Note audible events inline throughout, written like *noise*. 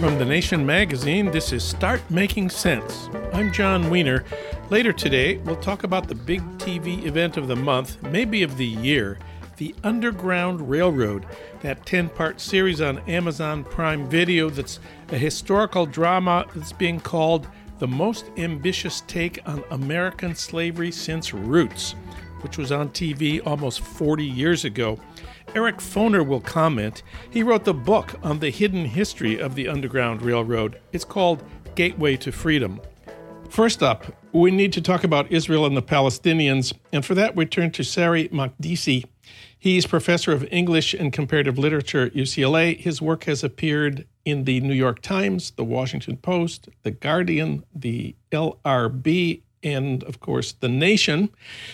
From The Nation magazine, this is Start Making Sense. I'm Jon Wiener. Later today, we'll talk about the big TV event of the month, maybe of the year the Underground Railroad, that 10 part series on Amazon Prime Video that's a historical drama that's being called the most ambitious take on American slavery since Roots, which was on TV almost 40 years ago. Eric Foner will comment. He wrote the book on the hidden history of the Underground Railroad. It's called Gateway to Freedom. First up, we need to talk about Israel and the Palestinians, and for that we turn to Saree Makdisi. He's professor of English and comparative literature at UCLA. His work has appeared in the New York Times, the Washington Post, the Guardian, the LRB, and of course, The Nation.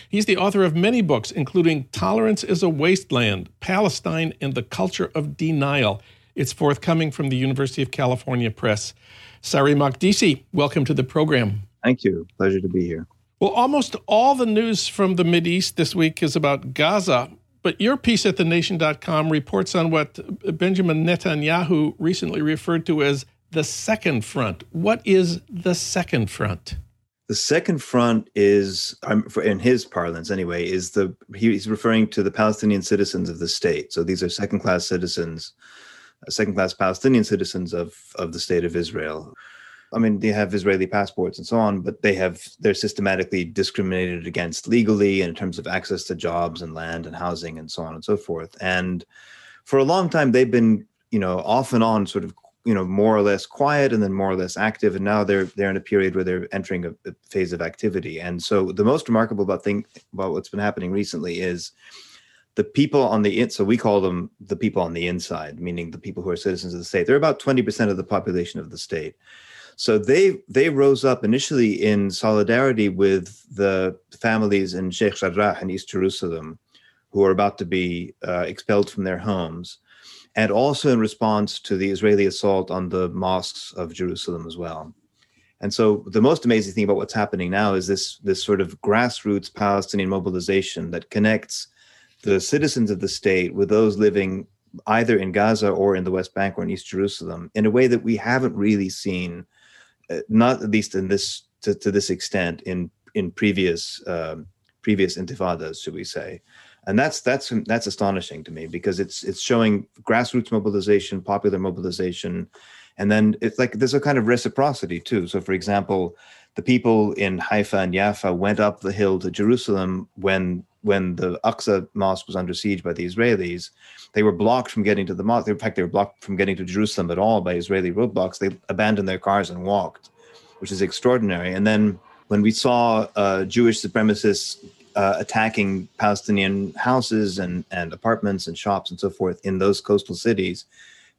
He's the author of many books, including Tolerance is a Wasteland, Palestine and the Culture of Denial. It's forthcoming from the University of California Press. Saree Makdisi, welcome to the program. Thank you. Pleasure to be here. Well, almost all the news from the East this week is about Gaza. But your piece at thenation.com reports on what Benjamin Netanyahu recently referred to as the second front. What is the second front? The second front is, in his parlance anyway, is the he's referring to the Palestinian citizens of the state. So these are second-class citizens, uh, second-class Palestinian citizens of of the state of Israel I mean, they have Israeli passports and so on, but they have they're systematically discriminated against legally in terms of access to jobs and land and housing and so on and so forth. And for a long time, they've been, you know, off and on, sort of, you know, more or less quiet and then more or less active. And now they're they're in a period where they're entering a, a phase of activity. And so the most remarkable about thing about what's been happening recently is the people on the in, so we call them the people on the inside, meaning the people who are citizens of the state. They're about 20% of the population of the state so they they rose up initially in solidarity with the families in Sheikh Jarrah in East Jerusalem, who are about to be uh, expelled from their homes, and also in response to the Israeli assault on the mosques of Jerusalem as well. And so the most amazing thing about what's happening now is this this sort of grassroots Palestinian mobilization that connects the citizens of the state with those living either in Gaza or in the West Bank or in East Jerusalem in a way that we haven't really seen not at least in this to, to this extent in in previous um, previous intifadas, should we say? And that's that's that's astonishing to me because it's it's showing grassroots mobilization, popular mobilization, and then it's like there's a kind of reciprocity too. So, for example, the people in Haifa and Jaffa went up the hill to Jerusalem when when the Aqsa mosque was under siege by the Israelis, they were blocked from getting to the mosque. In fact, they were blocked from getting to Jerusalem at all by Israeli roadblocks. They abandoned their cars and walked, which is extraordinary. And then when we saw uh, Jewish supremacists uh, attacking Palestinian houses and, and apartments and shops and so forth in those coastal cities,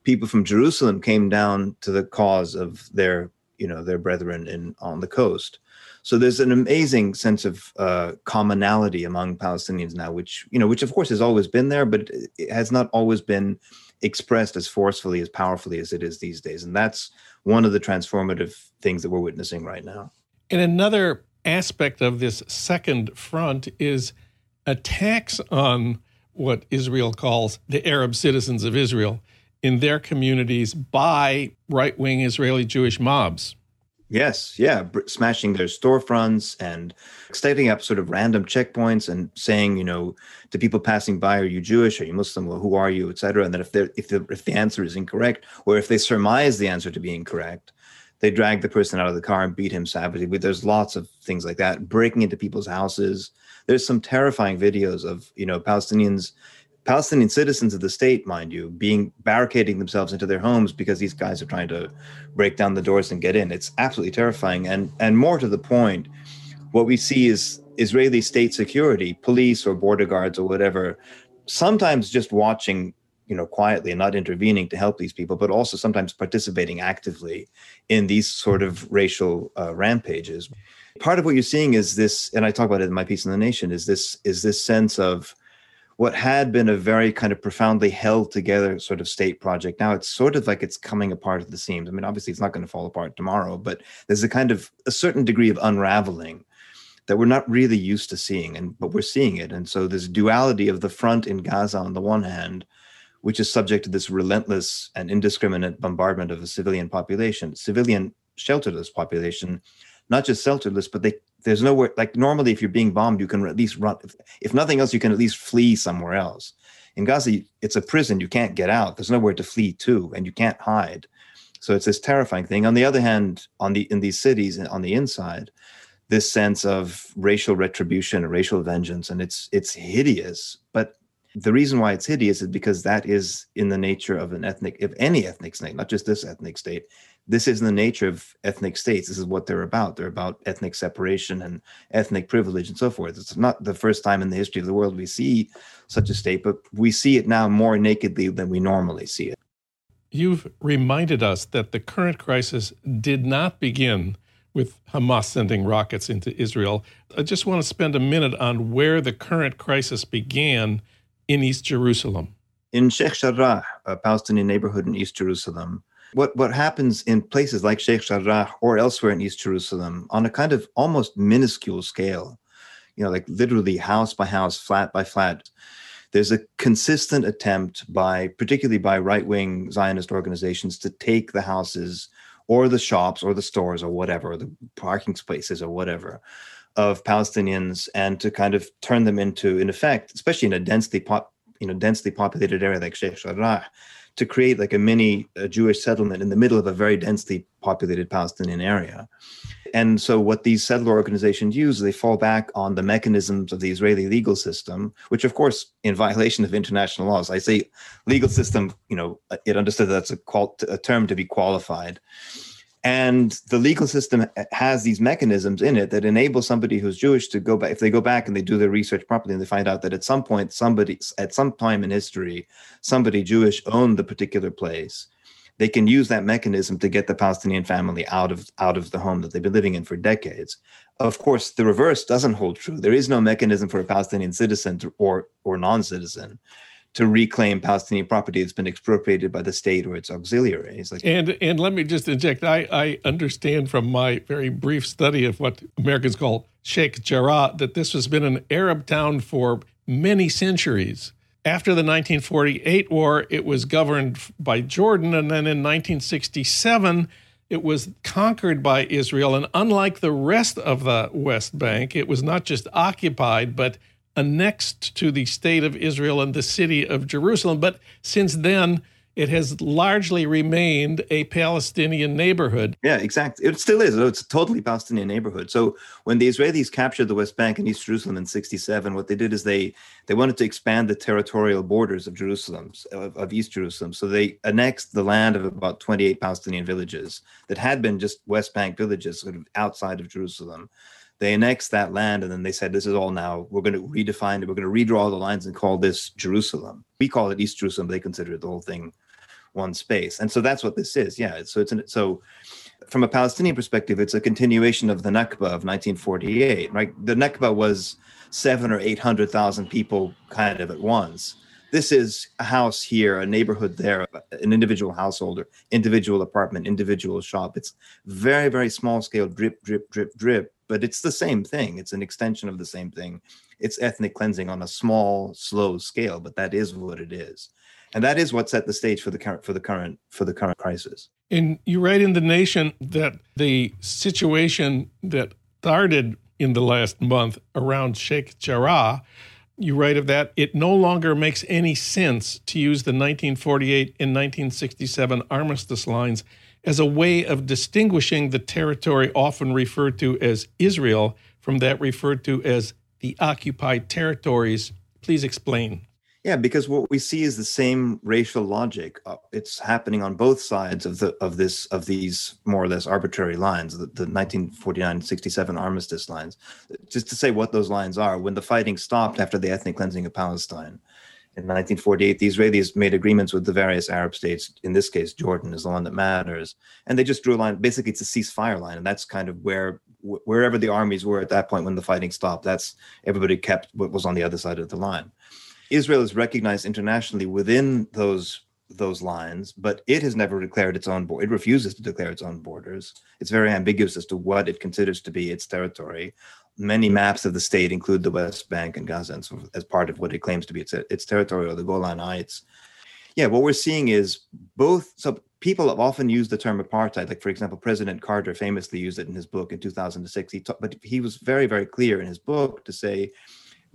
people from Jerusalem came down to the cause of their, you know, their brethren in on the coast. So there's an amazing sense of uh, commonality among Palestinians now, which you know, which of course has always been there, but it has not always been expressed as forcefully, as powerfully as it is these days. And that's one of the transformative things that we're witnessing right now. And another aspect of this second front is attacks on what Israel calls the Arab citizens of Israel in their communities by right wing Israeli Jewish mobs. Yes, yeah, smashing their storefronts and setting up sort of random checkpoints and saying, you know, to people passing by, "Are you Jewish? Are you Muslim? Well, who are you?" etc. And then if they if the if the answer is incorrect, or if they surmise the answer to be incorrect, they drag the person out of the car and beat him savagely. But there's lots of things like that, breaking into people's houses. There's some terrifying videos of you know Palestinians Palestinian citizens of the state, mind you, being barricading themselves into their homes because these guys are trying to break down the doors and get in. It's absolutely terrifying. And and more to the point, what we see is Israeli state security, police or border guards or whatever, sometimes just watching you know quietly and not intervening to help these people but also sometimes participating actively in these sort of racial uh, rampages part of what you're seeing is this and i talk about it in my piece in the nation is this is this sense of what had been a very kind of profoundly held together sort of state project now it's sort of like it's coming apart at the seams. I mean obviously it's not going to fall apart tomorrow but there's a kind of a certain degree of unraveling that we're not really used to seeing and but we're seeing it. And so this duality of the front in gaza on the one hand which is subject to this relentless and indiscriminate bombardment of a civilian population civilian shelterless population not just shelterless but they there's nowhere like normally if you're being bombed you can at least run if, if nothing else you can at least flee somewhere else. In gaza it's a prison you can't get out there's nowhere to flee to and you can't hide. So it's this terrifying thing. On the other hand on the in these cities uh, on the inside this sense of racial retribution or racial vengeance and it's it's hideous. But the reason why it's hideous is because that is in the nature of an ethnic of any ethnic state not just this ethnic state this is the nature of ethnic states this is what they're about they're about ethnic separation and ethnic privilege and so forth it's not the first time in the history of the world we see such a state but we see it now more nakedly than we normally see it you've reminded us that the current crisis did not begin with Hamas sending rockets into Israel. I just want to spend a minute on where the current crisis began in East Jerusalem. In Sheikh Jarrah, a Palestinian neighborhood in East Jerusalem, what, what happens in places like Sheikh Jarrah or elsewhere in East Jerusalem on a kind of almost minuscule scale, you know, like literally house by house, flat by flat, there's a consistent attempt by, particularly by right wing Zionist organizations, to take the houses or the shops or the stores or whatever, the parking spaces or whatever of Palestinians and to kind of turn them into, in effect, especially in a densely pop, you know, densely populated area like Sheikh Jarrah, to create like a mini a Jewish settlement in the middle of a very densely populated Palestinian area. And so, what these settler organizations use, they fall back on the mechanisms of the Israeli legal system, which, of course, in violation of international laws. I say legal system, you know, uh, it understood that's a, qual- a term to be qualified. And the legal system has these mechanisms in it that enable somebody who's Jewish to go back. If they go back and they do their research properly and they find out that at some point, somebody, at some time in history, somebody Jewish owned the particular place, they can use that mechanism to get the Palestinian family out of out of the home that they've been living in for decades. Of course, the reverse doesn't hold true. There is no mechanism for a Palestinian citizen to, or or non-citizen to reclaim Palestinian property that's been expropriated by the state or its auxiliaries. Like, and and let me just inject. I, I understand from my very brief study of what Americans call Sheikh Jarrah that this has been an Arab town for many centuries. After the 1948 war, it was governed by Jordan, and then in 1967, it was conquered by Israel. And unlike the rest of the West Bank, it was not just occupied, but annexed to the state of Israel and the city of Jerusalem. But since then, it has largely remained a Palestinian neighborhood. Yeah, exactly. It still is. It's a totally Palestinian neighborhood. So when the Israelis captured the West Bank and East Jerusalem in '67, what they did is they they wanted to expand the territorial borders of Jerusalem, of, of East Jerusalem. So they annexed the land of about 28 Palestinian villages that had been just West Bank villages, sort of outside of Jerusalem they annexed that land and then they said this is all now we're going to redefine it we're going to redraw the lines and call this jerusalem we call it east jerusalem they consider it the whole thing one space. And so that's what this is. Yeah. So it's an, so from a Palestinian perspective, it's a continuation of the Nakba of 1948, right? The Nakba was seven or 800,000 people kind of at once. This is a house here, a neighborhood there, an individual household, or individual apartment, individual shop. It's very, very small scale, drip, drip, drip, drip, but it's the same thing. It's an extension of the same thing. It's ethnic cleansing on a small, slow scale, but that is what it is and that is what set the stage for the current for the current for the current crisis. And you write in the Nation that the situation that started in the last month around Sheikh Jarrah, you write of that it no longer makes any sense to use the 1948 and 1967 armistice lines as a way of distinguishing the territory often referred to as Israel from that referred to as the occupied territories. Please explain. Yeah, because what we see is the same racial logic. Uh, it's happening on both sides of the of this of these more or less arbitrary lines, the, the 1949-67 armistice lines. Just to say what those lines are, when the fighting stopped after the ethnic cleansing of Palestine in 1948, the Israelis made agreements with the various Arab states. In this case, Jordan is the one that matters, and they just drew a line. Basically, it's a ceasefire line, and that's kind of where wherever the armies were at that point when the fighting stopped. That's everybody kept what was on the other side of the line. Israel is recognized internationally within those those lines, but it has never declared its own border. It refuses to declare its own borders. It's very ambiguous as to what it considers to be its territory. Many maps of the state include the West Bank and Gaza as part of what it claims to be its, its territory or the Golan Heights. Yeah, what we're seeing is both. So people have often used the term apartheid. Like, for example, President Carter famously used it in his book in 2006. He but he was very, very clear in his book to say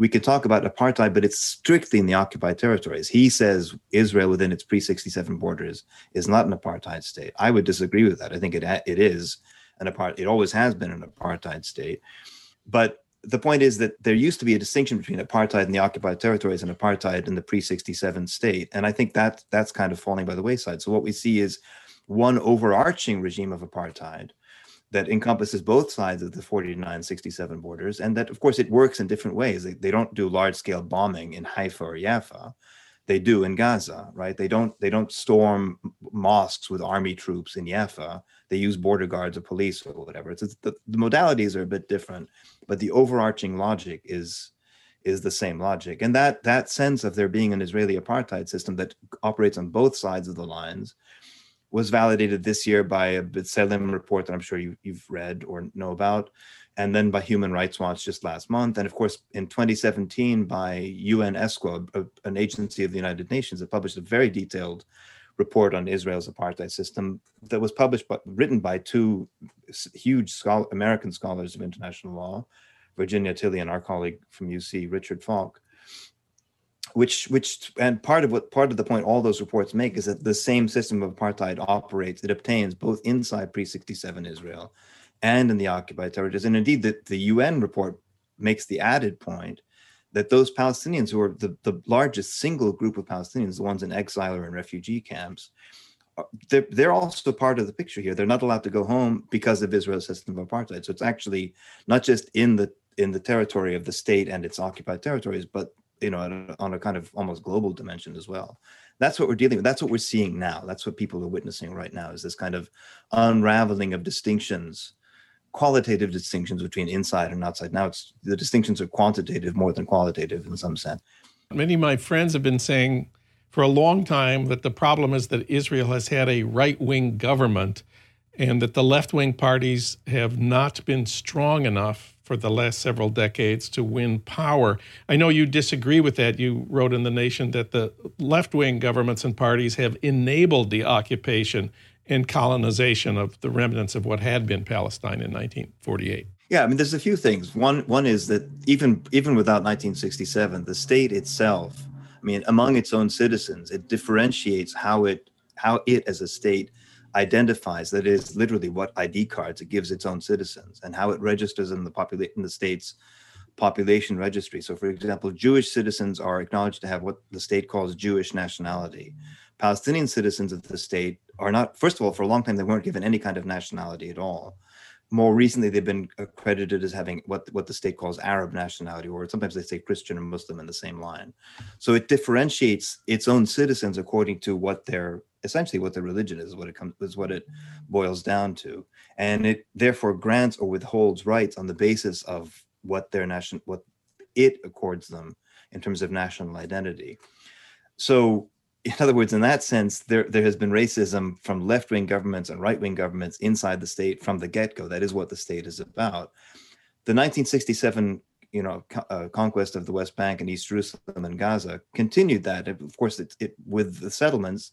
we could talk about apartheid, but it's strictly in the occupied territories. He says Israel within its pre-67 borders is not an apartheid state. I would disagree with that. I think it it is an apart. It always has been an apartheid state, but the point is that there used to be a distinction between apartheid in the occupied territories and apartheid in the pre-67 state, and I think that that's kind of falling by the wayside. So what we see is one overarching regime of apartheid that encompasses both sides of the 49 67 borders and that of course it works in different ways. They, they don't do large scale bombing in haifa or jaffa they do in gaza right? They don't they don't storm mosques with army troops in jaffa they use border guards or police or whatever. It's, it's the, the modalities are a bit different but the overarching logic is is the same logic. And that that sense of there being an israeli apartheid system that operates on both sides of the lines was validated this year by a B'Tselem report that I'm sure you, have read or know about, and then by Human Rights Watch just last month, and of course in 2017 by UN ESCWA, an agency of the United Nations that published a very detailed report on Israel's apartheid system that was published but written by two huge scholar, American scholars of international law, Virginia Tilley and our colleague from UC, Richard Falk which which and part of what part of the point all those reports make is that the same system of apartheid operates it obtains both inside pre-67 israel and in the occupied territories. And indeed the, the un report makes the added point that those palestinians who are the, the largest single group of palestinians the ones in exile or in refugee camps they're, they're also part of the picture here. They're not allowed to go home because of israel's system of apartheid. So it's actually not just in the in the territory of the state and its occupied territories but you know on a kind of almost global dimension as well. That's what we're dealing with. That's what we're seeing now. That's what people are witnessing right now is this kind of unraveling of distinctions qualitative distinctions between inside and outside. Now it's the distinctions are quantitative more than qualitative in some sense. Many of my friends have been saying for a long time that the problem is that israel has had a right-wing government and that the left-wing parties have not been strong enough for the last several decades to win power. I know you disagree with that. You wrote in The Nation that the left wing governments and parties have enabled the occupation and colonization of the remnants of what had been Palestine in 1948. Yeah, I mean, there's a few things. One, one is that even even without 1967, the state itself, I mean, among its own citizens, it differentiates how it how it as a state identifies that is literally what ID cards it gives its own citizens and how it registers in the population in the state's population registry. So, for example, Jewish citizens are acknowledged to have what the state calls Jewish nationality. Palestinian citizens of the state are not. First of all, for a long time they weren't given any kind of nationality at all. More recently, they've been accredited as having what what the state calls Arab nationality, or sometimes they say Christian or Muslim in the same line. So it differentiates its own citizens according to what their essentially what the religion is what it comes is what it boils down to. And it therefore grants or withholds rights on the basis of what their nation what it accords them in terms of national identity. So in other words in that sense there there has been racism from left-wing governments and right-wing governments inside the state from the get-go. That is what the state is about. The 1967 you know uh, conquest of the west bank and east jerusalem and gaza continued that. Of course it, it with the settlements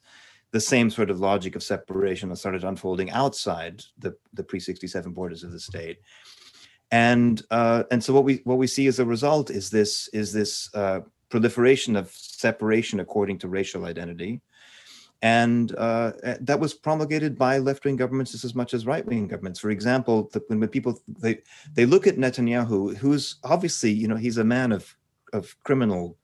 the same sort of logic of separation that started unfolding outside the, the pre-67 borders of the state and uh, and so what we what we see as a result is this is this uh, proliferation of separation according to racial identity and uh, that was promulgated by left-wing governments just as much as right-wing governments. For example, the, when people they they look at Netanyahu, who's obviously you know he's a man of of criminal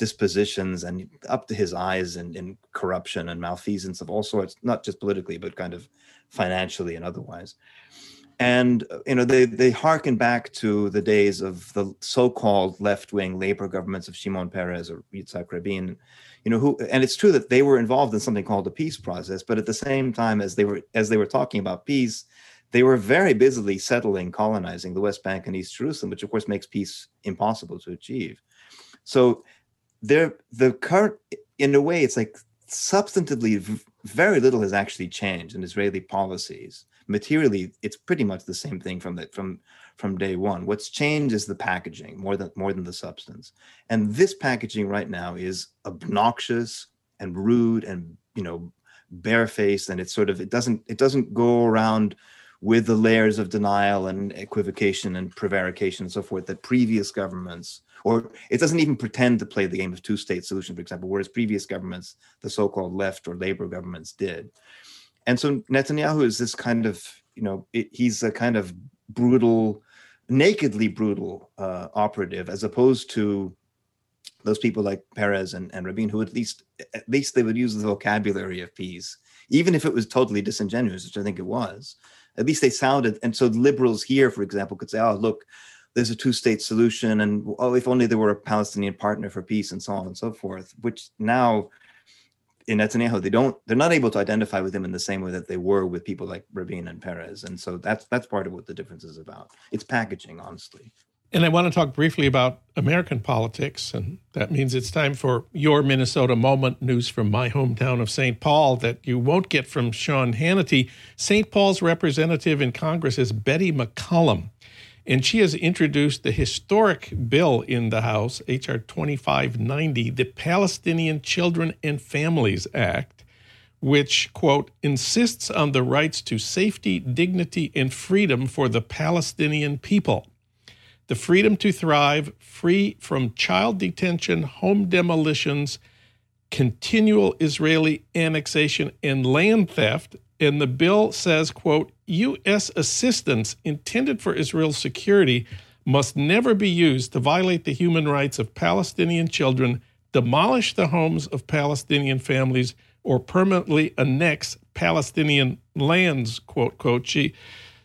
dispositions and up to his eyes in, in corruption and malfeasance of all sorts, not just politically, but kind of financially and otherwise. And you know they they harken back to the days of the so-called left-wing labor governments of Shimon Peres or Yitzhak Rabin, you know who. And it's true that they were involved in something called the peace process, but at the same time as they were as they were talking about peace, they were very busily settling, colonizing the West Bank and East Jerusalem, which of course makes peace impossible to achieve. So there the current in a way it's like substantively very little has actually changed in israeli policies. Materially it's pretty much the same thing from the from from day one. What's changed is the packaging more than more than the substance. And this packaging right now is obnoxious and rude and you know barefaced and it's sort of it doesn't it doesn't go around with the layers of denial and equivocation and prevarication and so forth that previous governments or it doesn't even pretend to play the game of two-state solution, for example, whereas previous governments, the so-called left or labor governments, did. And so Netanyahu is this kind of, you know, it, he's a kind of brutal, nakedly brutal uh, operative, as opposed to those people like Peres and, and Rabin, who at least at least they would use the vocabulary of peace, even if it was totally disingenuous, which I think it was. At least they sounded, and so liberals here, for example, could say, "Oh, look, there's a two-state solution and oh if only there were a palestinian partner for peace and so on and so forth which now in Netanyahu, they don't they're not able to identify with him in the same way that they were with people like Rabin and Peres. And so that's that's part of what the difference is about. It's packaging, honestly. And I want to talk briefly about American politics, and that means it's time for your Minnesota moment news from my hometown of St. Paul that you won't get from Sean Hannity. St. Paul's representative in Congress is Betty McCollum. And she has introduced the historic bill in the House, H.R. 2590, the Palestinian Children and Families Act, which, quote, insists on the rights to safety, dignity, and freedom for the Palestinian people. The freedom to thrive, free from child detention, home demolitions, continual Israeli annexation, and land theft, and the bill says, quote, U.S. assistance intended for Israel's security must never be used to violate the human rights of Palestinian children, demolish the homes of Palestinian families, or permanently annex Palestinian lands, quote, quote. She,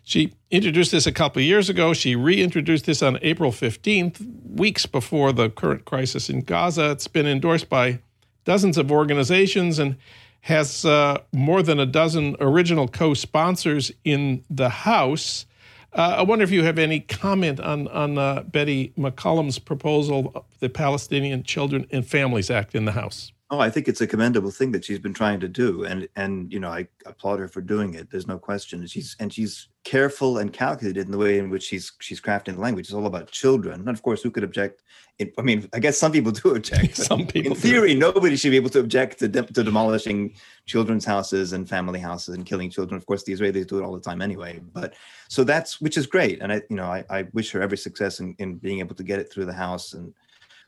she introduced this a couple of years ago. She reintroduced this on April 15th, weeks before the current crisis in Gaza. It's been endorsed by dozens of organizations and has uh, more than a dozen original co sponsors in the House. Uh, I wonder if you have any comment on, on uh, Betty McCollum's proposal, the Palestinian Children and Families Act in the House. Oh, I think it's a commendable thing that she's been trying to do, and and you know I applaud her for doing it. There's no question. And She's and she's careful and calculated in the way in which she's she's crafting the language. It's all about children, and of course, who could object? It, I mean, I guess some people do object. *laughs* some people, in theory, do. nobody should be able to object to, de- to demolishing children's houses and family houses and killing children. Of course, the Israelis do it all the time anyway. But so that's which is great, and I you know I, I wish her every success in, in being able to get it through the House and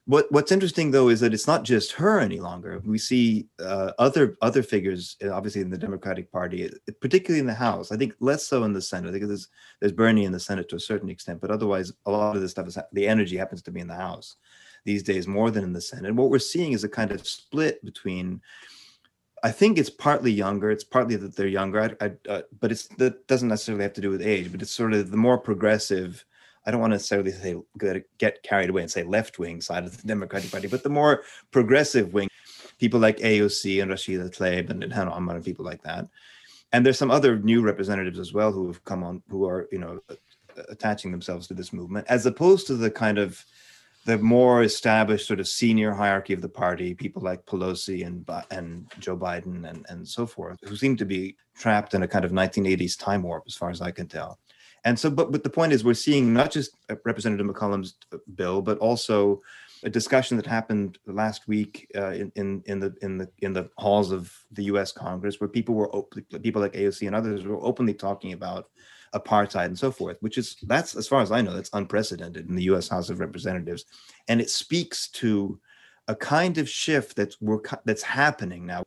what what's interesting though is that it's not just her any longer. We see uh, other other figures, uh, obviously in the Democratic Party, uh, particularly in the House. I think less so in the Senate. I think there's there's Bernie in the Senate to a certain extent, but otherwise, a lot of the stuff is the energy happens to be in the House these days more than in the Senate. And what we're seeing is a kind of split between. I think it's partly younger. It's partly that they're younger, I, I, uh, but it's that doesn't necessarily have to do with age. But it's sort of the more progressive I don't want to necessarily say get carried away and say left wing side of the Democratic Party, but the more progressive wing, people like AOC and Rashida Tlaib and, Ilhan Omar and people like that. And there's some other new representatives as well who have come on, who are you know attaching themselves to this movement, as opposed to the kind of the more established sort of senior hierarchy of the party, people like Pelosi and and Joe Biden and and so forth, who seem to be trapped in a kind of 1980s time warp, as far as I can tell. And so, but but the point is, we're seeing not just Representative McCollum's bill, but also a discussion that happened last week uh, in, in in the in the in the halls of the U.S. Congress, where people were op- people like AOC and others were openly talking about apartheid and so forth, which is that's as far as I know, that's unprecedented in the U.S. House of Representatives, and it speaks to a kind of shift that's we're that's happening now.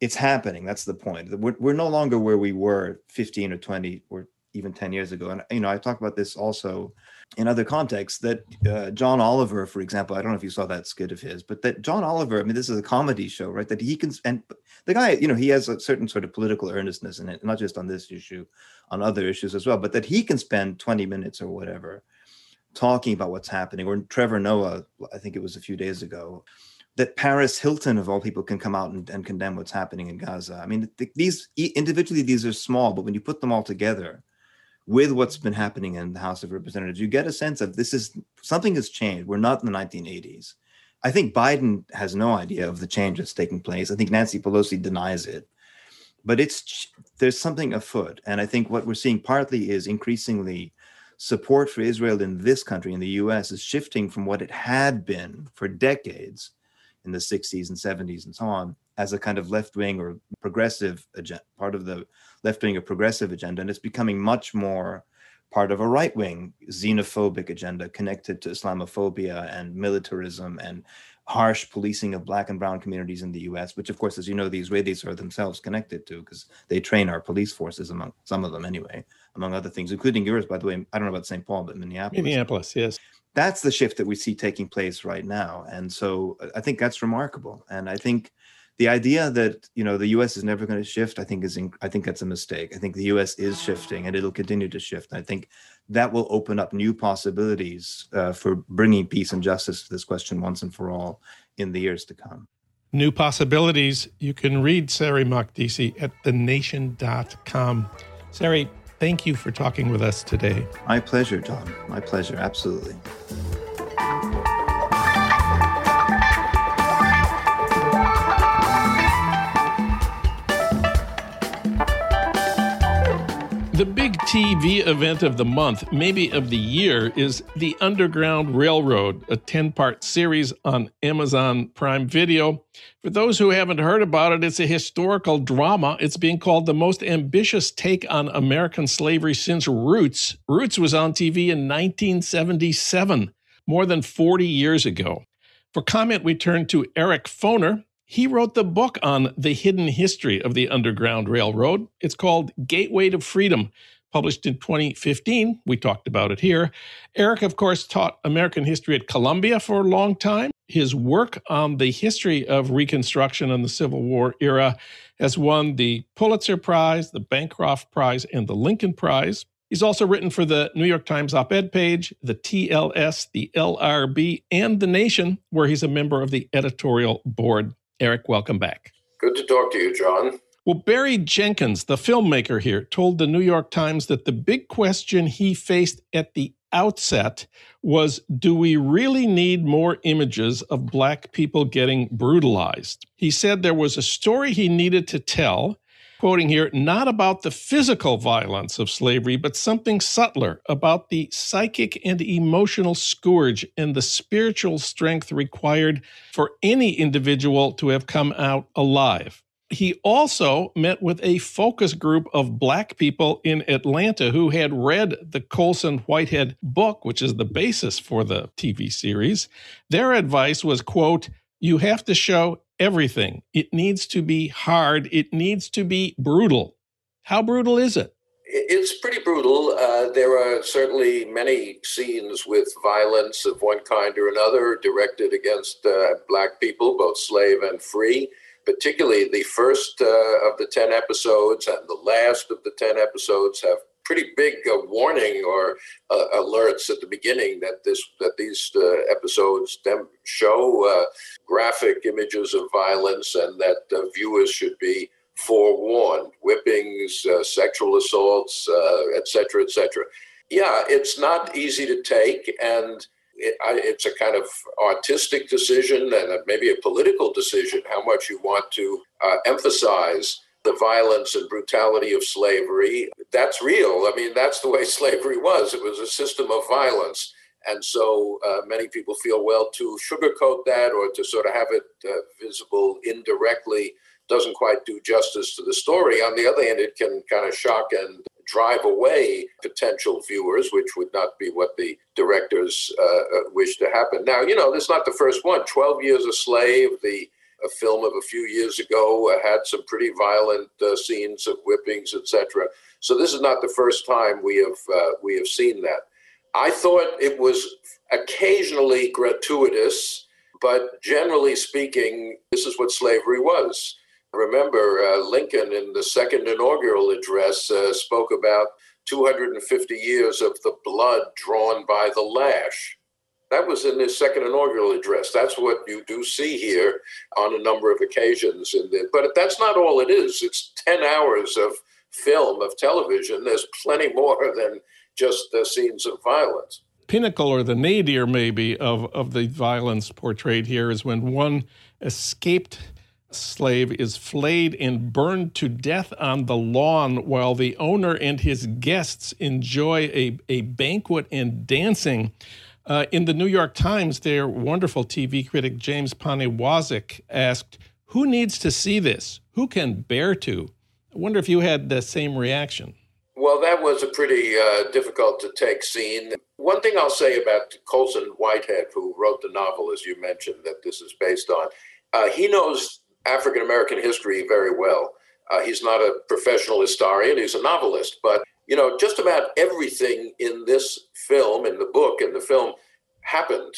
It's happening. That's the point. We're, we're no longer where we were 15 or 20 or even 10 years ago. And, you know, I talk about this also in other contexts that uh, John Oliver, for example, I don't know if you saw that skit of his, but that John Oliver, I mean, this is a comedy show, right? That he can, and the guy, you know, he has a certain sort of political earnestness in it, not just on this issue, on other issues as well, but that he can spend 20 minutes or whatever talking about what's happening. Or Trevor Noah, I think it was a few days ago, that Paris Hilton, of all people, can come out and, and condemn what's happening in Gaza. I mean, th- these individually, these are small, but when you put them all together, with what's been happening in the House of Representatives, you get a sense of this is something has changed. We're not in the 1980s. I think Biden has no idea of the change that's taking place. I think Nancy Pelosi denies it, but it's there's something afoot, and I think what we're seeing partly is increasingly support for Israel in this country, in the U.S., is shifting from what it had been for decades in the 60s and 70s and so on as a kind of left wing or progressive agenda, part of the left wing or progressive agenda, and it's becoming much more part of a right wing xenophobic agenda connected to Islamophobia and militarism and harsh policing of black and brown communities in the US, which, of course, as you know, the Israelis are themselves connected to because they train our police forces, among some of them anyway, among other things, including yours, by the way. I don't know about St. Paul, but Minneapolis. Minneapolis, yes. That's the shift that we see taking place right now. And so uh, I think that's remarkable. And I think the idea that you know the U.S. is never going to shift, I think is in, I think that's a mistake. I think the U.S. is shifting, and it'll continue to shift. I think that will open up new possibilities uh, for bringing peace and justice to this question once and for all in the years to come. New possibilities. You can read Saree Makdisi at thenation.com. Saree, thank you for talking with us today. My pleasure, Jon. My pleasure. Absolutely. TV event of the month, maybe of the year, is The Underground Railroad, a 10 part series on Amazon Prime Video. For those who haven't heard about it, it's a historical drama. It's being called the most ambitious take on American slavery since Roots. Roots was on TV in 1977, more than 40 years ago. For comment, we turn to Eric Foner. He wrote the book on the hidden history of the Underground Railroad. It's called Gateway to Freedom, published in 2015. We talked about it here. Eric, of course, taught American history at Columbia for a long time. His work on the history of Reconstruction and the Civil War era has won the Pulitzer Prize, the Bancroft Prize, and the Lincoln Prize. He's also written for the New York Times op ed page, the TLS, the LRB, and The Nation, where he's a member of the editorial board. Eric, welcome back. Good to talk to you, Jon. Well, Barry Jenkins, the filmmaker here, told the New York Times that the big question he faced at the outset was do we really need more images of Black people getting brutalized? He said there was a story he needed to tell, quoting here, not about the physical violence of slavery, but something subtler about the psychic and emotional scourge and the spiritual strength required for any individual to have come out alive. He also met with a focus group of black people in Atlanta who had read the Colson Whitehead book, which is the basis for the TV series. Their advice was, quote, you have to show everything. It needs to be hard. It needs to be brutal. How brutal is it? It's pretty brutal. Uh, there are certainly many scenes with violence of one kind or another directed against uh, black people, both slave and free particularly the first uh, of the 10 episodes and the last of the 10 episodes have pretty big uh, warning or uh, alerts at the beginning that this that these uh, episodes dem- show uh, graphic images of violence and that viewers should be forewarned. Whippings sexual assaults etc etc yeah it's not easy to take and it, I, it's a kind of artistic decision and maybe a political decision how much you want to uh, emphasize the violence and brutality of slavery. That's real. I mean, that's the way *laughs* slavery was. It was a system of violence. And so uh, many people feel, well, to sugarcoat that or to sort of have it uh, visible indirectly doesn't quite do justice to the story. On the other hand, it can kind of shock and drive away potential viewers, which would not be what the directors uh, uh wish to happen. Now, you know, this is not the first one. 12 Years a Slave, the a film of a few years ago, uh, had some pretty violent uh, scenes of whippings, etc. So this is not the first time we have uh, we have seen that. I thought it was occasionally gratuitous, but generally speaking, this is what slavery was. Remember, uh, Lincoln in the second inaugural address uh, spoke about 250 years of the blood drawn by the lash. That was in his second inaugural address. That's what you do see here on a number of occasions. The, but that's not all it is. It's 10 hours of film, of television. There's plenty more than just the scenes of violence. Pinnacle or the nadir, maybe, of, of the violence portrayed here is when one escaped slave is flayed and burned to death on the lawn while the owner and his guests enjoy a, a banquet and dancing. Uh, in the New York Times, their wonderful TV critic James Poniewozik asked, Who needs to see this? Who can bear to? I wonder if you had the same reaction. Well, that was a pretty uh, difficult to take scene. One thing I'll say about Colson Whitehead, who wrote the novel, as you mentioned, that this is based on, uh, he knows African American history very well. Uh, he's not a professional historian, he's a novelist, but you know, just about everything in this film, in the book, in the film, happened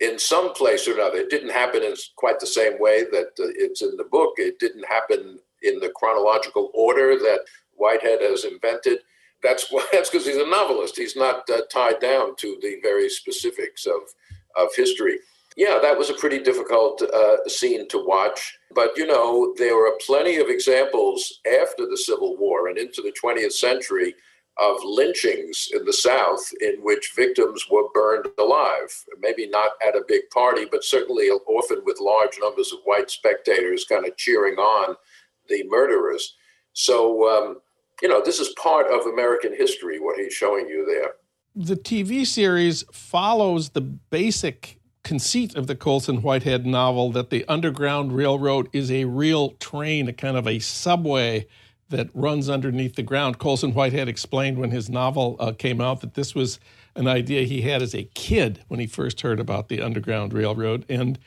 in some place or another. It didn't happen in quite the same way that uh, it's in the book. It didn't happen in the chronological order that Whitehead has invented. That's why, *laughs* that's because he's a novelist. He's not uh, tied down to the very specifics of of history. Yeah, that was a pretty difficult uh, scene to watch. But, you know, there were plenty of examples after the Civil War and into the 20th century of lynchings in the South in which victims were burned alive. Maybe not at a big party, but certainly often with large numbers of white spectators kind of cheering on the murderers. So, um, you know, this is part of American history, what he's showing you there. The TV series follows the basic conceit of the Colson Whitehead novel that the Underground Railroad is a real train, a kind of a subway that runs underneath the ground. Colson Whitehead explained when his novel uh, came out that this was an idea he had as a kid when he first heard about the Underground Railroad. And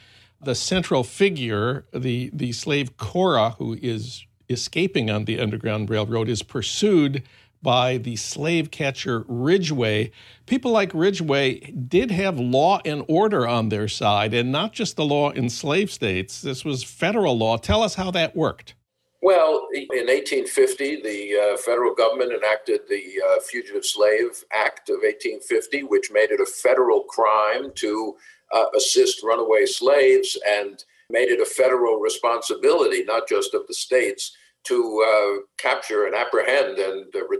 the central figure, the, the slave Cora, who is escaping on the Underground Railroad, is pursued by the slave catcher Ridgeway. People like Ridgeway did have law and order on their side, and not just the law in slave states. This was federal law. Tell us how that worked. Well, in 1850, the uh, federal government enacted the uh, Fugitive Slave Act of 1850, which made it a federal crime to uh, assist runaway slaves and made it a federal responsibility, not just of the states, to uh, capture and apprehend and uh, re-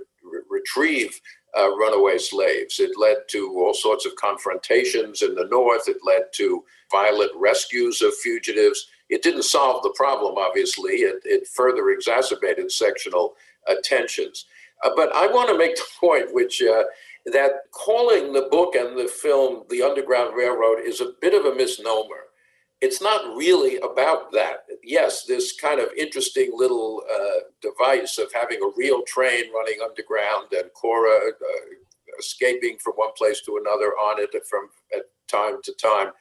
retrieve uh, runaway slaves. It led to all sorts of confrontations in the North. It led to violent rescues of fugitives. It didn't solve the problem, obviously. It, it further exacerbated sectional uh, tensions. Uh, but I want to make the point, which uh, that calling the book and the film "The Underground Railroad" is a bit of a misnomer it's not really about that. Yes, this kind of interesting little uh, device of having a real train running underground and Cora uh, escaping from one place to another on it from time to time.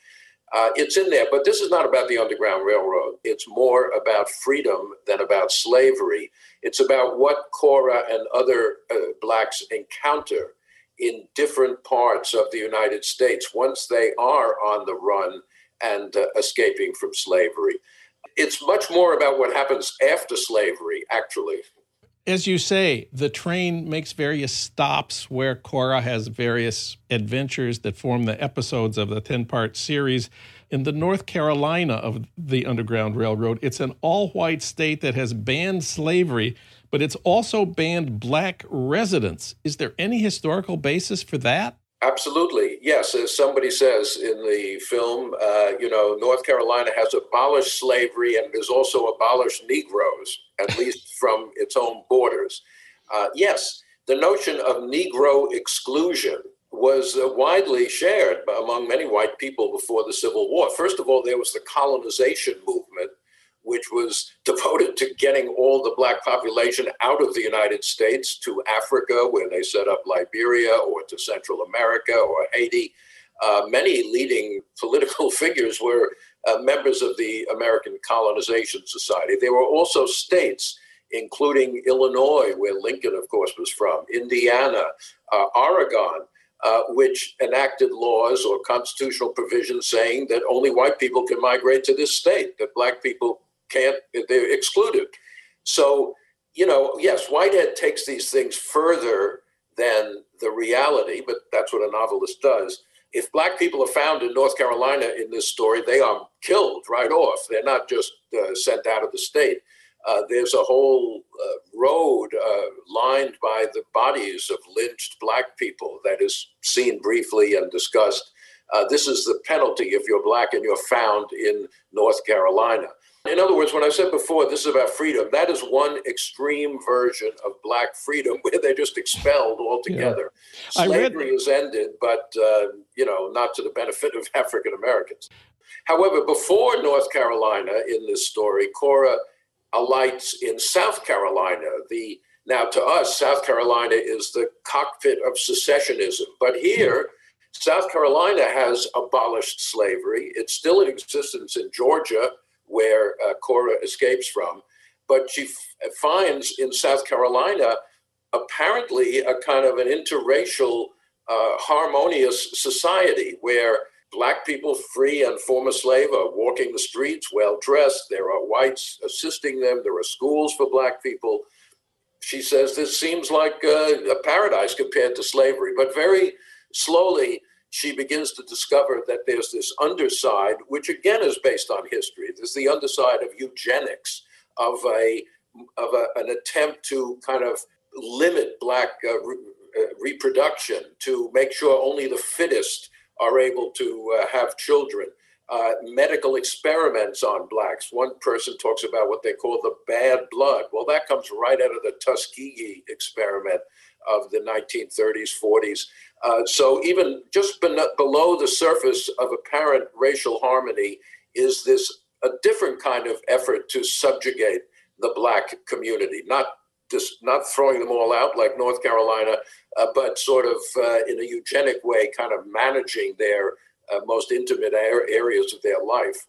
Uh, it's in there, but this is not about the Underground Railroad. It's more about freedom than about slavery. It's about what Cora and other uh, blacks encounter in different parts of the United States once they are on the run and uh, escaping from slavery. It's much more about what happens after slavery, actually. As you say, the train makes various stops where Cora has various adventures that form the episodes of the 10 part series. In the North Carolina of the Underground Railroad, it's an all white state that has banned slavery, but it's also banned black residents. Is there any historical basis for that? Absolutely. Yes. As somebody says in the film, uh, you know, North Carolina has abolished slavery and has also abolished Negroes, at *laughs* least from its own borders. Uh, yes, the notion of Negro exclusion was uh, widely shared among many white people before the Civil War. First of all, there was the colonization movement which was devoted to getting all the black population out of the United States to Africa, where they set up Liberia, or to Central America or Haiti. Uh, many leading political *laughs* figures were uh, members of the American Colonization Society. There were also states, including Illinois, where Lincoln, of course, was from, Indiana, uh, Oregon, uh, which enacted laws or constitutional provisions saying that only white people can migrate to this state, that black people can't, they're excluded. So, you know, yes, Whitehead takes these things further than the reality, but that's what a novelist does. If black people are found in North Carolina in this story, they are killed right off. They're not just uh, sent out of the state. Uh, there's a whole uh, road uh, lined by the bodies of lynched black people that is seen briefly and discussed. Uh, this is the penalty if you're black and you're found in North Carolina. In other words, when I said before, this is about freedom, that is one extreme version of black freedom *laughs* where they're just expelled altogether. Yeah. Slavery read... is ended, but, uh, you know, not to the benefit of *laughs* African Americans. However, before North Carolina in this story, Cora alights in South Carolina. The now to us, South Carolina is the cockpit of secessionism, but here. South Carolina has abolished slavery. It's still in existence in Georgia, where uh, Cora escapes from. But she f- finds in South Carolina apparently a kind of an interracial, uh, harmonious society where Black people, free and former slave, are walking the streets well dressed. There are whites assisting them. There are schools for Black people. She says this seems like a, a paradise compared to slavery, but very slowly she begins to discover that there's this underside, which again is based on history. There's the underside of eugenics, of a of a, an attempt to kind of limit black uh, re- uh, reproduction to make sure only the fittest are able to uh, have children. Uh, medical experiments on blacks. One person talks about what they call the bad blood. Well, that comes right out of the Tuskegee experiment of the 1930s, 40s. Uh, so even just ben- below the surface of apparent racial harmony is this a different kind of effort to subjugate the black community, not just not throwing them all out like North Carolina, uh, but sort of uh, in a eugenic way, kind of managing their uh, most intimate areas of their life.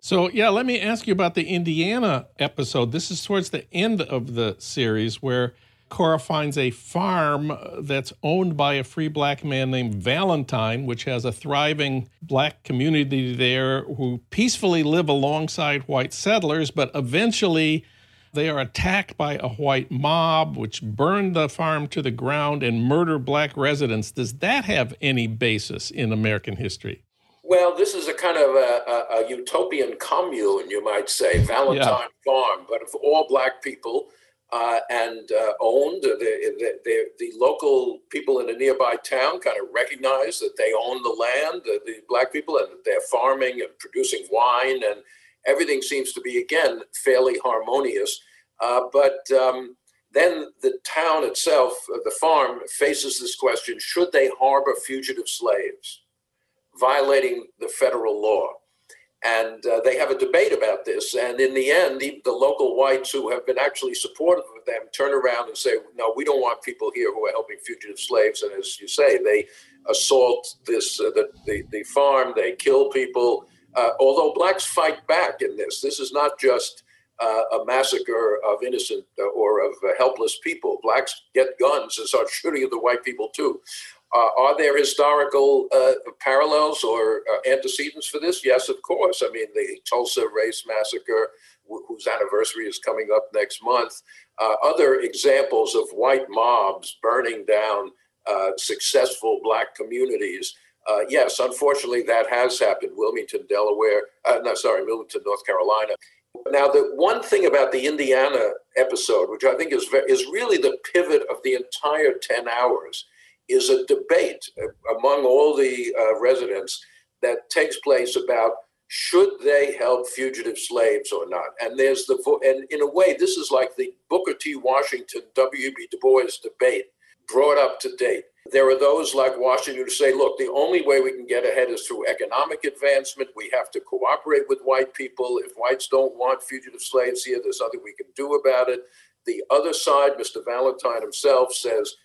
So, yeah, let me ask you about the Indiana episode. This is towards the end of the series where Cora finds a farm that's owned by a free black man named Valentine, which has a thriving black community there who peacefully live alongside white settlers, but eventually they are attacked by a white mob, which burn the farm to the ground and murder black residents. Does that have any basis in American history? Well, this is a kind of a, a, a utopian commune, you might say, Valentine yeah. Farm, but of all black people uh, and uh, owned. The, the, the, local people in a nearby town kind of recognize that they own the land, the, the black people, and they're farming and producing wine, and everything seems to be, again, fairly harmonious. Uh, but um, then the town itself, uh, the farm, faces this question should they harbor fugitive slaves, violating the federal law? And uh, they have a debate about this. And in the end, the, local whites who have been actually supportive of them turn around and say, no, we don't want people here who are helping fugitive slaves. And as you say, they assault this uh, the, the, the, farm, they kill people. Uh, although blacks fight back in this, this is not just uh, a massacre of innocent uh, or of uh, helpless people. Blacks get guns and start *laughs* shooting at the white people too. Uh, are there historical uh, parallels or uh, antecedents for this? Yes, of course. I mean, the Tulsa Race Massacre, whose anniversary is coming up next month, uh, other examples of white mobs burning down uh, successful black communities. Uh, yes, unfortunately, that has happened. Wilmington, Delaware, no, sorry, Wilmington, North Carolina. Now, the one thing about the Indiana episode, which I think is, is really the pivot of the entire 10 hours, is a debate among all the uh, residents that takes place about should they help fugitive slaves or not? And there's the and in a way, this is like the Booker T. Washington W.B. Du Bois debate brought up to date. There are those like Washington who say, look, the only way we can get ahead is through economic advancement. We have to cooperate with white people. If whites don't want fugitive slaves here, there's nothing we can do about it. The other side, Mr. Valentine himself says,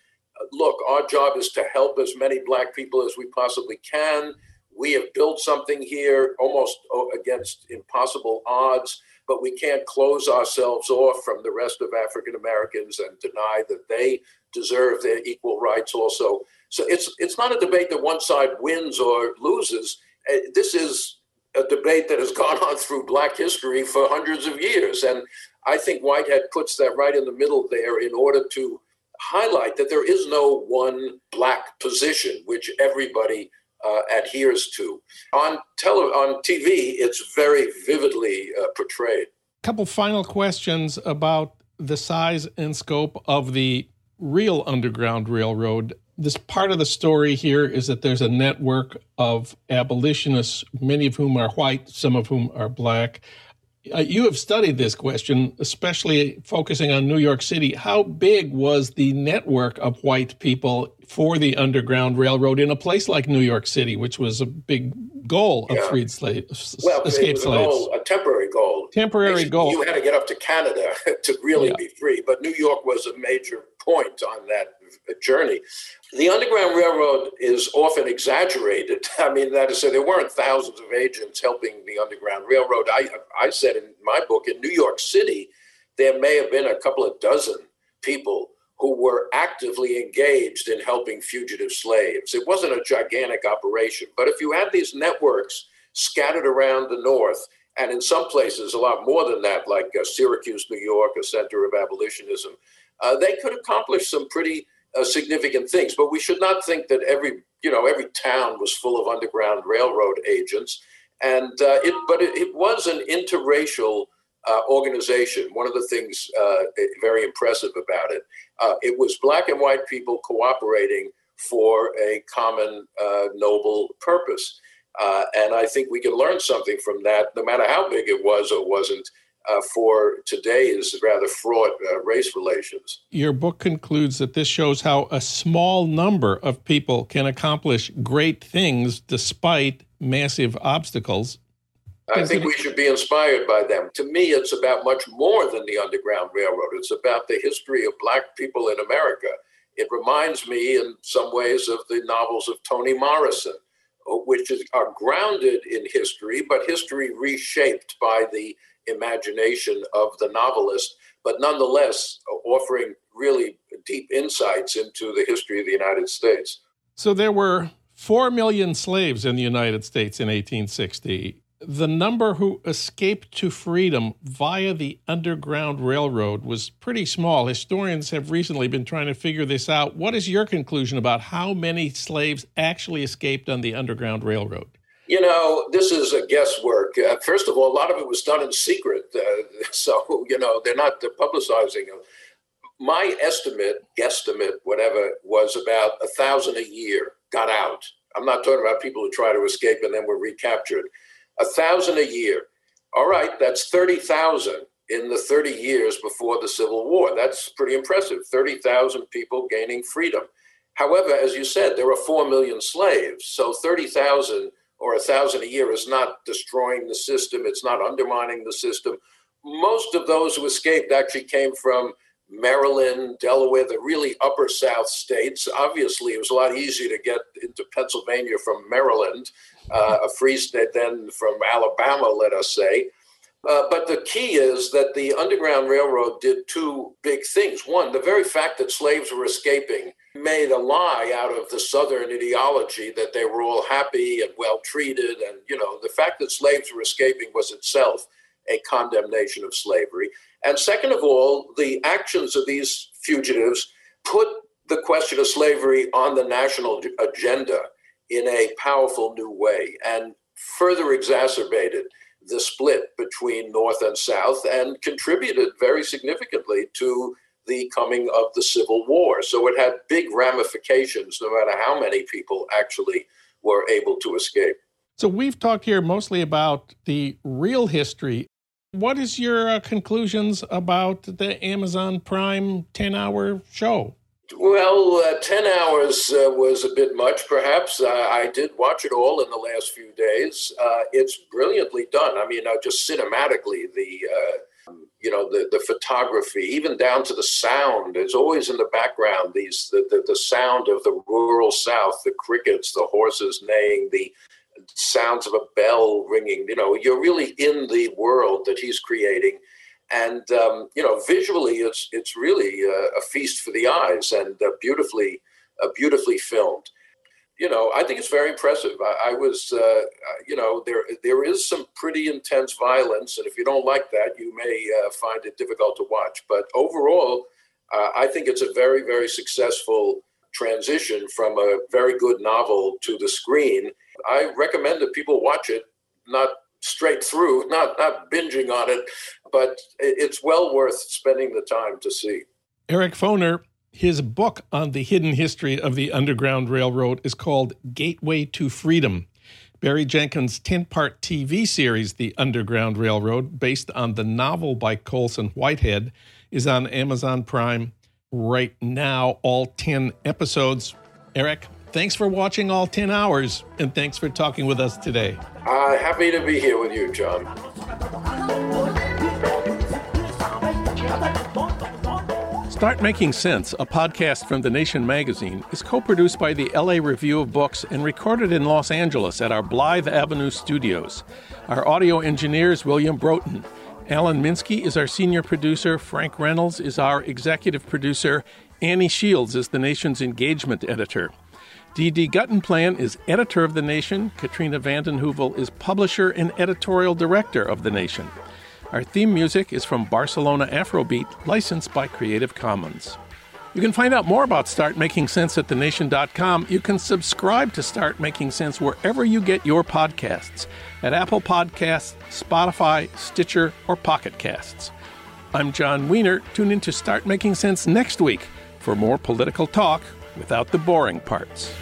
look, our job is to help as many black people as we possibly can. we have built something here almost against impossible odds, but we can't close ourselves off from the rest of African Americans and deny that they deserve their equal rights also. So it's it's not a debate that one side wins or loses. Uh, this is a debate that has gone on through Black history for hundreds of years, and I think Whitehead puts that right in the middle there in order to highlight that there is no one Black position which everybody uh, adheres to. On tele- on TV, it's very vividly uh, portrayed. A couple final questions about the size and scope of the real Underground Railroad. This part of the story here is that there's a network of abolitionists, many of whom are white, some of whom are black. Uh, you have studied this question, especially focusing on New York City. How big was the network of white people for the Underground Railroad in a place like New York City, which was a big goal of yeah. freed slaves, well, escaped a slaves? Goal, a temporary goal. Temporary Basically, goal. You had to get up to Canada *laughs* to really yeah. be free, but New York was a major point on that journey. The Underground Railroad is often exaggerated. *laughs* I mean, that is to say, there weren't thousands of agents helping the Underground Railroad. I, I said in my book, in New York City, there may have been a couple of dozen people who were actively engaged in helping fugitive slaves. It wasn't a gigantic operation, but if you had these networks scattered around the North, and in some places a lot more than that, like uh, Syracuse, New York, a center of abolitionism, uh, they could accomplish some pretty uh, significant things. But we should not think that every you know every town was full of underground railroad agents. And uh, it, but it, it, was an interracial uh, organization. One of the things uh, very impressive about it, uh, it was black and white people cooperating for a common noble purpose. and I think we can learn something from that, no matter how big it was or wasn't uh, for today's rather fraught uh, race relations. Your book concludes that this shows how a small number of people can accomplish great things despite massive obstacles. I think we should be inspired by them. To me, it's about much more than the Underground Railroad. It's about the history of Black people in America. It reminds me, in some ways, of the novels of Toni Morrison, uh, which is, are grounded in history, but history reshaped by the imagination of the novelist, but nonetheless offering really deep insights into the history of the United States. So there were 4 million slaves in the United States in 1860. The number who escaped to freedom via the Underground Railroad was pretty small. Historians have recently been trying to figure this out. What is your conclusion about how many slaves actually escaped on the Underground Railroad? You know, this is a guesswork. Uh, first of all, a lot of it was done in secret. Uh, *laughs* so, you know, they're not publicizing it. My estimate, guesstimate, whatever, was about a thousand a year got out. I'm not talking about people who try to escape and then were recaptured. A thousand a year. All right, that's 30,000 in the 30 years before the Civil War. That's pretty impressive. 30,000 people gaining freedom. However, as you said, there are 4 million slaves. So 30,000 or a thousand a year is not destroying the system, it's not undermining the system. Most of those who escaped actually came from Maryland, Delaware, the really upper South states. Obviously, it was a lot easier to get into Pennsylvania from Maryland, uh, a free state, than from Alabama, let us say. Uh, but the key is that the Underground Railroad did two big things. One, the very fact that slaves were escaping made a lie out of the Southern ideology that they were all happy and well treated. And, you know, the fact that slaves were escaping was itself a condemnation of slavery. And second of all, the actions of these fugitives put the question of slavery on the national agenda in a powerful new way and further exacerbated the split between North and South and contributed very significantly to the coming of the Civil War. So it had big ramifications, no matter how many people actually were able to escape. So we've talked here mostly about the real history. What is your uh, conclusions about the Amazon Prime 10 hour show? Well, uh, 10 hours uh, was a bit much, perhaps. Uh, I did watch it all in the last few days. Uh, it's brilliantly done. I mean, uh, just cinematically, the uh, you know the, the photography even down to the sound it's always in the background these the, the, the sound of the rural south the crickets the horses neighing the sounds of a bell ringing. You know, you're really in the world that he's creating. And um, you know, visually, it's it's really a, a feast for the eyes and uh, beautifully, uh, beautifully filmed you know, I think it's very impressive. I, I was, uh, you know, there there is some pretty intense violence, and if you don't like that, you may uh, find it difficult to watch. But overall, uh, I think it's a very very successful transition from a very good novel to the screen. I recommend that people watch it, not straight through, not not binging on it, but it's well worth spending the time to see. Eric Foner his book on the hidden history of the Underground Railroad is called Gateway to Freedom. Barry Jenkins' 10 part TV series, The Underground Railroad, based on the novel by Colson Whitehead, is on Amazon Prime right now, all 10 episodes. Eric, thanks for watching all 10 hours, and thanks for talking with us today. Uh, happy to be here with you, Jon. Start Making Sense, a podcast from The Nation magazine, is co produced by the LA Review of Books and recorded in Los Angeles at our Blythe Avenue studios. Our audio engineer is William Broughton. Alan Minsky is our senior producer. Frank Reynolds is our executive producer. Annie Shields is The Nation's engagement editor. D.D. Guttenplan is editor of The Nation. Katrina vanden Heuvel is publisher and editorial director of The Nation. Our theme music is from Barcelona Afrobeat, licensed by Creative Commons. You can find out more about Start Making Sense at thenation.com. You can subscribe to Start Making Sense wherever you get your podcasts at Apple Podcasts, Spotify, Stitcher, or Pocket Casts. I'm Jon Wiener. Tune in to Start Making Sense next week for more political talk without the boring parts.